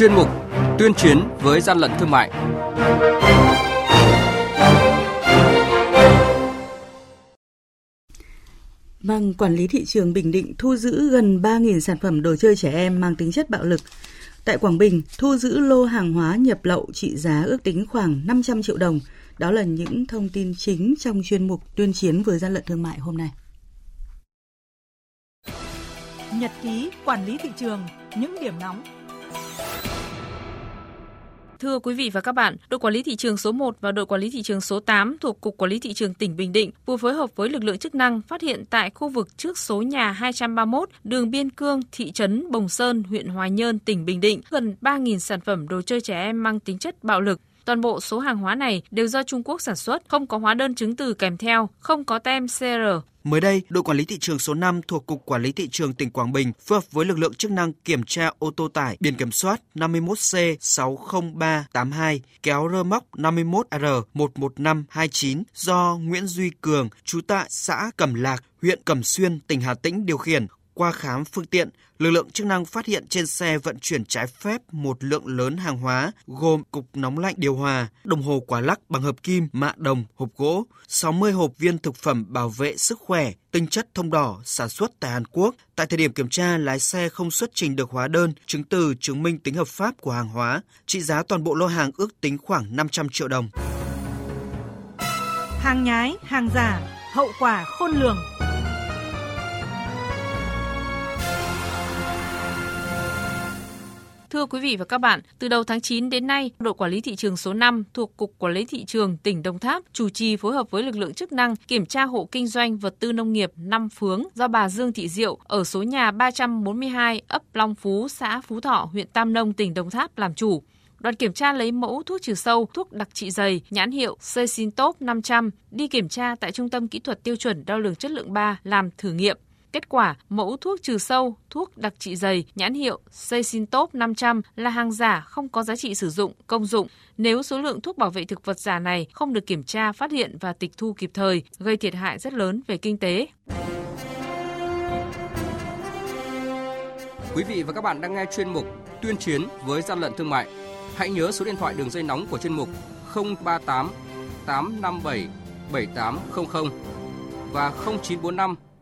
chuyên mục Tuyên chiến với gian lận thương mại. Vâng, quản lý thị trường Bình Định thu giữ gần 3.000 sản phẩm đồ chơi trẻ em mang tính chất bạo lực. Tại Quảng Bình, thu giữ lô hàng hóa nhập lậu trị giá ước tính khoảng 500 triệu đồng. Đó là những thông tin chính trong chuyên mục tuyên chiến với gian lận thương mại hôm nay. Nhật ký quản lý thị trường, những điểm nóng Thưa quý vị và các bạn, đội quản lý thị trường số 1 và đội quản lý thị trường số 8 thuộc Cục Quản lý Thị trường tỉnh Bình Định vừa phối hợp với lực lượng chức năng phát hiện tại khu vực trước số nhà 231 đường Biên Cương, thị trấn Bồng Sơn, huyện Hoài Nhơn, tỉnh Bình Định gần 3.000 sản phẩm đồ chơi trẻ em mang tính chất bạo lực. Toàn bộ số hàng hóa này đều do Trung Quốc sản xuất, không có hóa đơn chứng từ kèm theo, không có tem CR, Mới đây, đội quản lý thị trường số 5 thuộc Cục Quản lý Thị trường tỉnh Quảng Bình phối hợp với lực lượng chức năng kiểm tra ô tô tải biển kiểm soát 51C60382 kéo rơ móc 51R11529 do Nguyễn Duy Cường, trú tại xã Cẩm Lạc, huyện Cẩm Xuyên, tỉnh Hà Tĩnh điều khiển qua khám phương tiện, lực lượng chức năng phát hiện trên xe vận chuyển trái phép một lượng lớn hàng hóa gồm cục nóng lạnh điều hòa, đồng hồ quả lắc bằng hợp kim, mạ đồng, hộp gỗ, 60 hộp viên thực phẩm bảo vệ sức khỏe, tinh chất thông đỏ sản xuất tại Hàn Quốc. Tại thời điểm kiểm tra, lái xe không xuất trình được hóa đơn, chứng từ chứng minh tính hợp pháp của hàng hóa. Trị giá toàn bộ lô hàng ước tính khoảng 500 triệu đồng. Hàng nhái, hàng giả, hậu quả khôn lường. Thưa quý vị và các bạn, từ đầu tháng 9 đến nay, đội quản lý thị trường số 5 thuộc Cục Quản lý Thị trường tỉnh Đồng Tháp chủ trì phối hợp với lực lượng chức năng kiểm tra hộ kinh doanh vật tư nông nghiệp năm Phướng do bà Dương Thị Diệu ở số nhà 342 ấp Long Phú, xã Phú Thọ, huyện Tam Nông, tỉnh Đồng Tháp làm chủ. Đoàn kiểm tra lấy mẫu thuốc trừ sâu, thuốc đặc trị dày, nhãn hiệu Cecintop 500 đi kiểm tra tại Trung tâm Kỹ thuật Tiêu chuẩn Đo lường Chất lượng 3 làm thử nghiệm. Kết quả, mẫu thuốc trừ sâu, thuốc đặc trị dày, nhãn hiệu Cecintop 500 là hàng giả không có giá trị sử dụng, công dụng. Nếu số lượng thuốc bảo vệ thực vật giả này không được kiểm tra, phát hiện và tịch thu kịp thời, gây thiệt hại rất lớn về kinh tế. Quý vị và các bạn đang nghe chuyên mục Tuyên chiến với gian lận thương mại. Hãy nhớ số điện thoại đường dây nóng của chuyên mục 038 857 7800 và 0945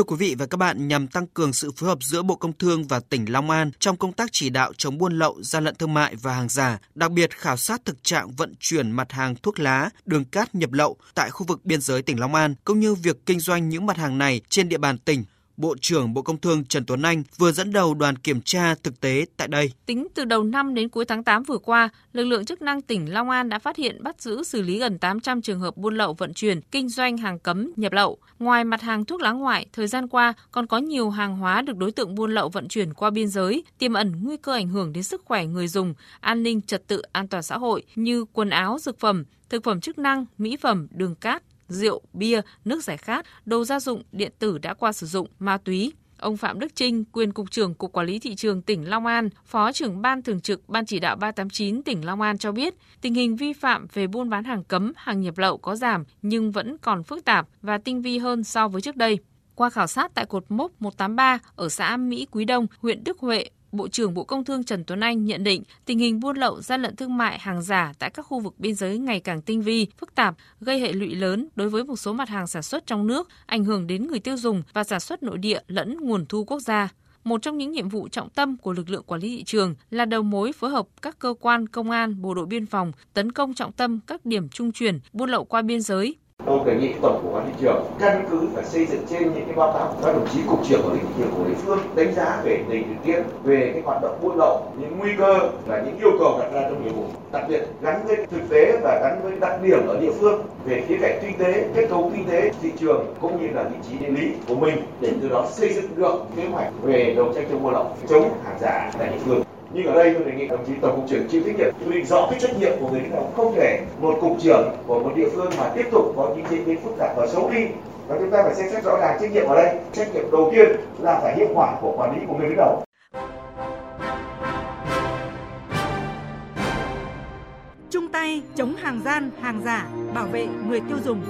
Thưa quý vị và các bạn, nhằm tăng cường sự phối hợp giữa Bộ Công Thương và tỉnh Long An trong công tác chỉ đạo chống buôn lậu, gian lận thương mại và hàng giả, đặc biệt khảo sát thực trạng vận chuyển mặt hàng thuốc lá, đường cát nhập lậu tại khu vực biên giới tỉnh Long An, cũng như việc kinh doanh những mặt hàng này trên địa bàn tỉnh, Bộ trưởng Bộ Công Thương Trần Tuấn Anh vừa dẫn đầu đoàn kiểm tra thực tế tại đây. Tính từ đầu năm đến cuối tháng 8 vừa qua, lực lượng chức năng tỉnh Long An đã phát hiện bắt giữ xử lý gần 800 trường hợp buôn lậu vận chuyển, kinh doanh hàng cấm, nhập lậu. Ngoài mặt hàng thuốc lá ngoại, thời gian qua còn có nhiều hàng hóa được đối tượng buôn lậu vận chuyển qua biên giới, tiềm ẩn nguy cơ ảnh hưởng đến sức khỏe người dùng, an ninh trật tự an toàn xã hội như quần áo, dược phẩm, thực phẩm chức năng, mỹ phẩm, đường cát, rượu, bia, nước giải khát, đồ gia dụng, điện tử đã qua sử dụng, ma túy. Ông Phạm Đức Trinh, quyền cục trưởng Cục Quản lý thị trường tỉnh Long An, Phó trưởng ban thường trực Ban chỉ đạo 389 tỉnh Long An cho biết, tình hình vi phạm về buôn bán hàng cấm, hàng nhập lậu có giảm nhưng vẫn còn phức tạp và tinh vi hơn so với trước đây. Qua khảo sát tại cột mốc 183 ở xã Mỹ Quý Đông, huyện Đức Huệ, Bộ trưởng Bộ Công Thương Trần Tuấn Anh nhận định tình hình buôn lậu gian lận thương mại hàng giả tại các khu vực biên giới ngày càng tinh vi, phức tạp, gây hệ lụy lớn đối với một số mặt hàng sản xuất trong nước, ảnh hưởng đến người tiêu dùng và sản xuất nội địa lẫn nguồn thu quốc gia. Một trong những nhiệm vụ trọng tâm của lực lượng quản lý thị trường là đầu mối phối hợp các cơ quan công an, bộ đội biên phòng tấn công trọng tâm các điểm trung chuyển buôn lậu qua biên giới, tôi đề nghị tổng cục quản lý thị trường căn cứ và xây dựng trên những cái báo cáo của các đồng chí cục trưởng quản lý thị trường của địa phương, đánh giá về tình hình tiên về cái hoạt động buôn lậu, những nguy cơ và những yêu cầu đặt ra trong nhiệm vụ, đặc biệt gắn với thực tế và gắn với đặc điểm ở địa phương, về khía cạnh kinh tế, kết cấu kinh tế, thị trường cũng như là vị trí địa lý của mình để từ đó xây dựng được kế hoạch về đấu tranh chống buôn lậu, chống hàng giả tại địa phương nhưng ở đây tôi đề nghị đồng chí tổng cục trưởng chịu trách nhiệm quy định rõ cái trách nhiệm của người đứng đầu. Không thể một cục trưởng của một địa phương mà tiếp tục có những diễn biến phức tạp và xấu đi. Và chúng ta phải xem xét rõ ràng trách nhiệm ở đây. Trách nhiệm đầu tiên là phải hiệu quả của quản lý của người đứng đầu. Chung tay chống hàng gian, hàng giả, bảo vệ người tiêu dùng.